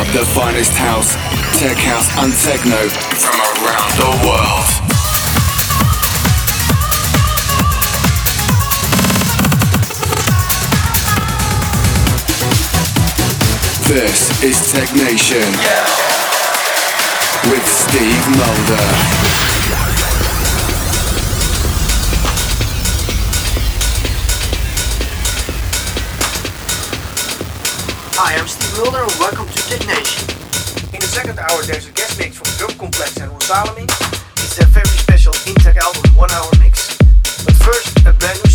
up the finest house, tech house, and techno from around the world. This is Technation with Steve Mulder. Steve Mulder and welcome to Technation. In the second hour there's a guest mix from Drumcomplex and Roel Salemink. It's their very special Intech album one hour mix. But first, a brand new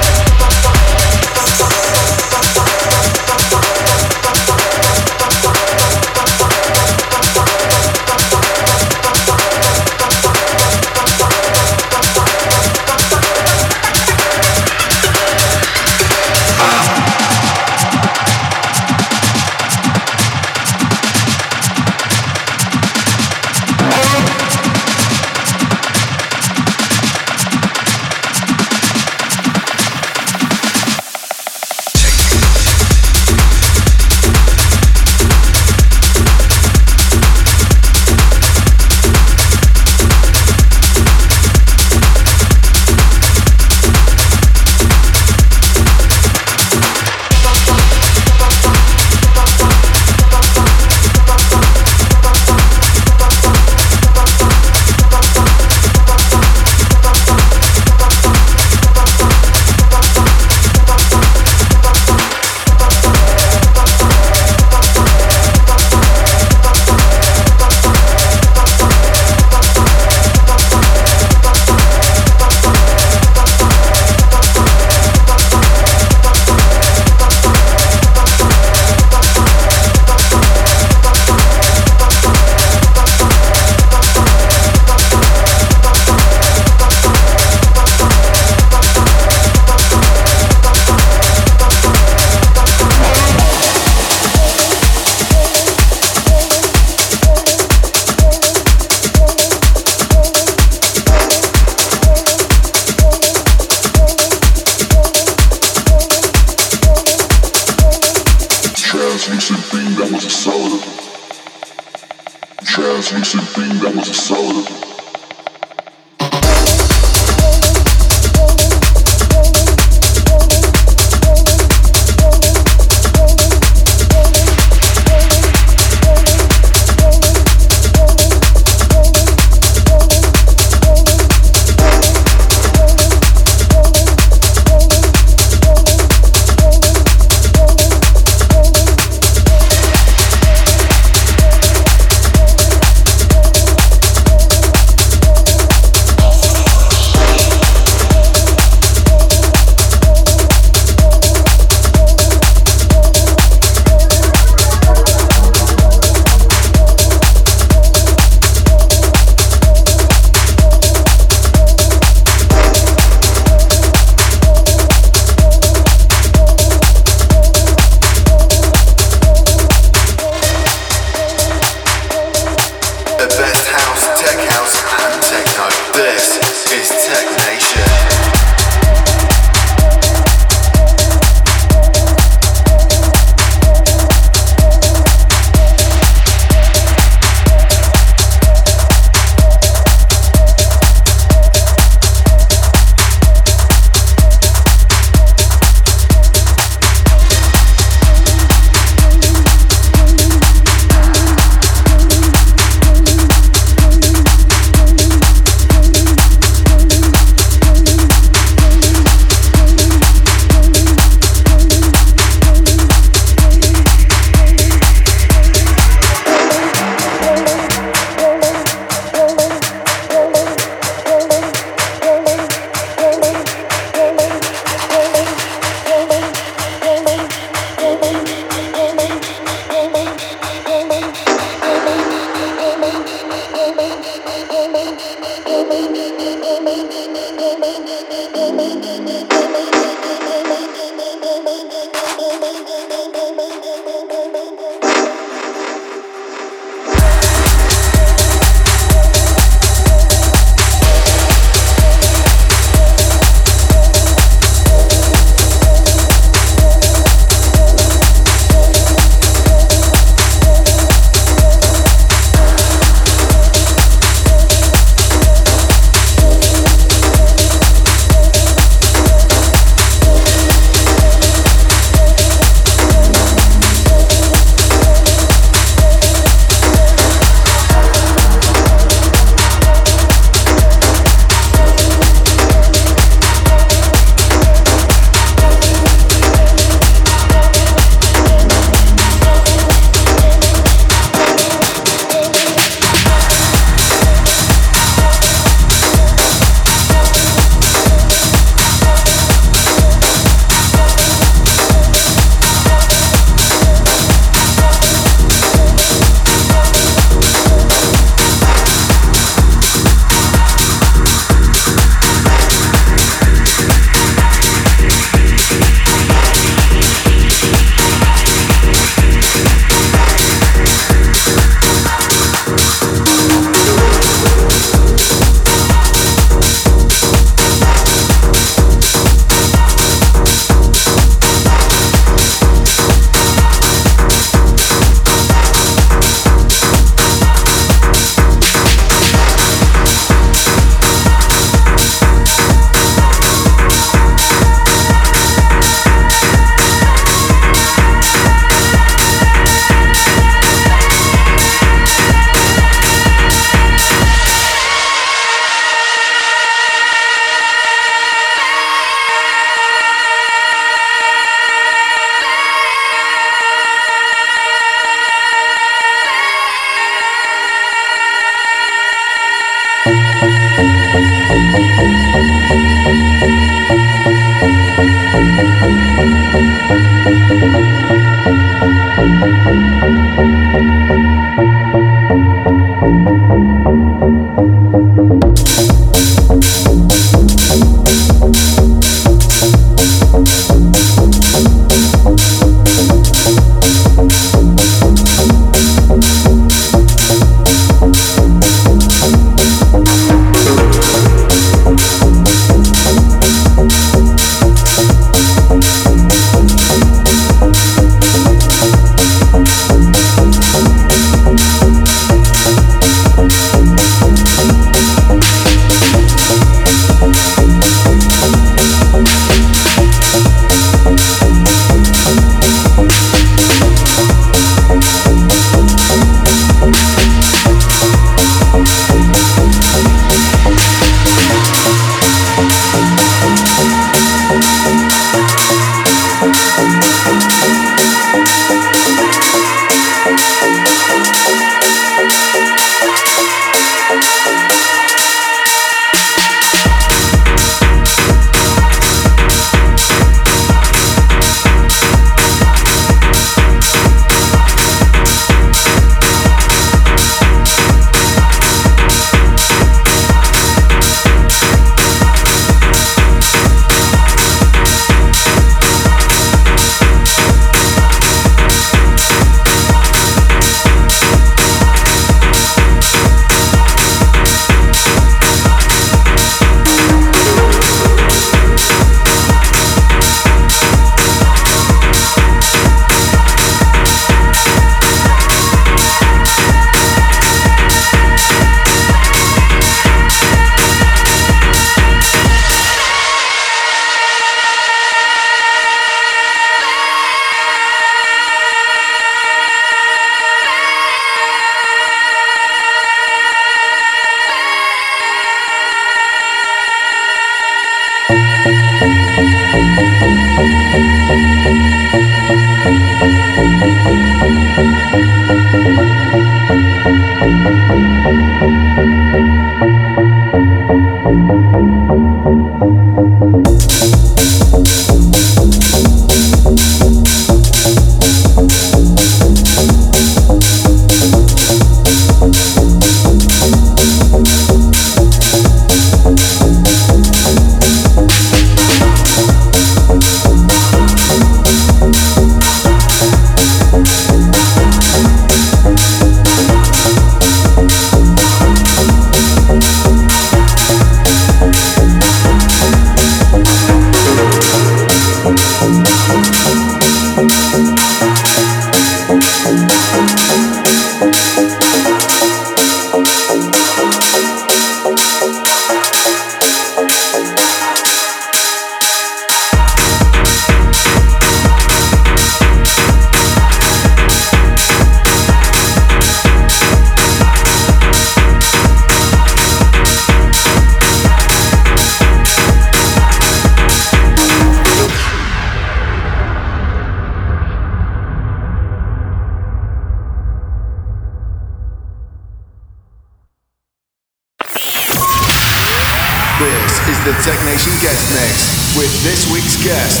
is the Technation Guest Mix with this week's guest.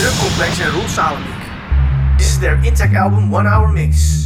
Circle complexion rules Roel Mix. This is their Intech album One Hour Mix.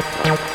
Música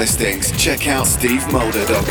listings, check out stevemulder.com.